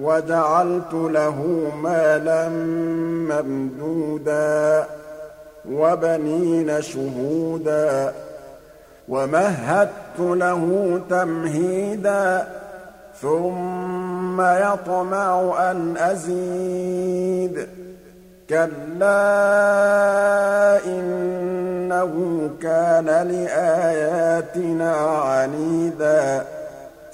وَجَعَلْتُ لَهُ مَالًا مَّمْدُودًا وَبَنِينَ شُهُودًا وَمَهَّدتُّ لَهُ تَمْهِيدًا ثُمَّ يَطْمَعُ أَنْ أَزِيدَ كَلَّا إِنَّهُ كَانَ لِآيَاتِنَا عَنِيدًا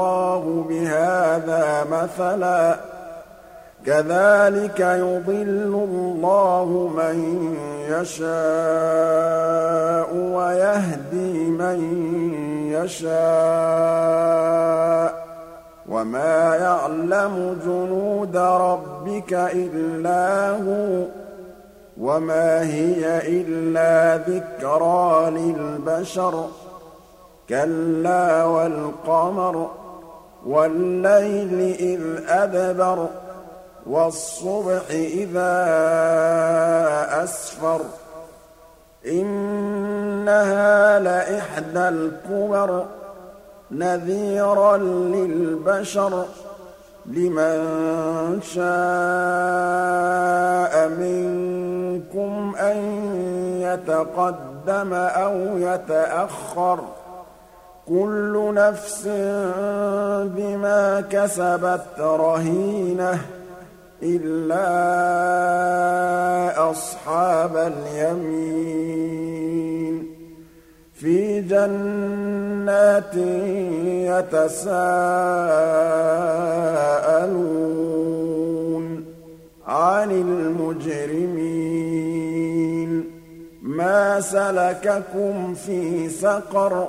اللَّهُ بِهَٰذَا مَثَلًا ۚ. كَذَٰلِكَ يُضِلُّ اللَّهُ مَن يَشَاءُ وَيَهْدِي مَن يَشَاءُ ۚ. وَمَا يَعْلَمُ جُنُودَ رَبِّكَ إِلَّا هُوَ ۚ. وَمَا هِيَ إِلَّا ذِكْرَىٰ لِلْبَشَرِ. كَلَّا وَالْقَمَرِ. وَاللَّيْلِ إِذْ أَدْبَرَ وَالصُّبْحِ إِذَا أَسْفَرَ إِنَّهَا لَإِحْدَى الْكُبَرِ نَذِيرًا لِّلْبَشَرِ لِمَن شَاءَ مِنكُمْ أَن يَتَقَدَّمَ أَوْ يَتَأَخَّرَ كُلُّ نَفْسٍ بِمَا كَسَبَتْ رَهِينَةٌ إِلَّا أَصْحَابَ الْيَمِينِ. فِي جَنَّاتٍ يَتَسَاءَلُونَ عَنِ الْمُجْرِمِينَ. مَا سَلَكَكُمْ فِي سَقَرَ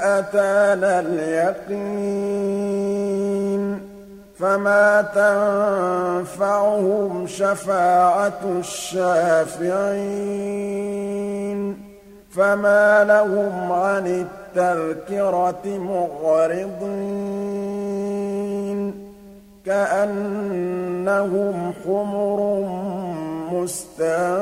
أَتَانَا الْيَقِينُ فَمَا تَنفَعُهُمْ شَفَاعَةُ الشَّافِعِينَ فَمَا لَهُمْ عَنِ التَّذْكِرَةِ مُعْرِضِينَ كَأَنَّهُمْ حُمُرٌ مُّسْتَنفِرَةٌ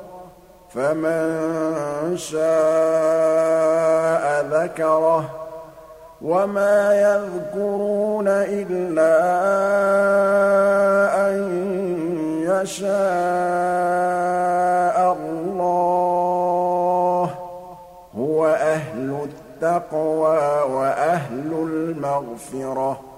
فَمَن شَاءَ ذَكَرَهُ وَمَا يَذْكُرُونَ إِلَّا أَن يَشَاءَ اللَّهُ. هُوَ أَهْلُ التَّقْوَىٰ وَأَهْلُ الْمَغْفِرَةِ.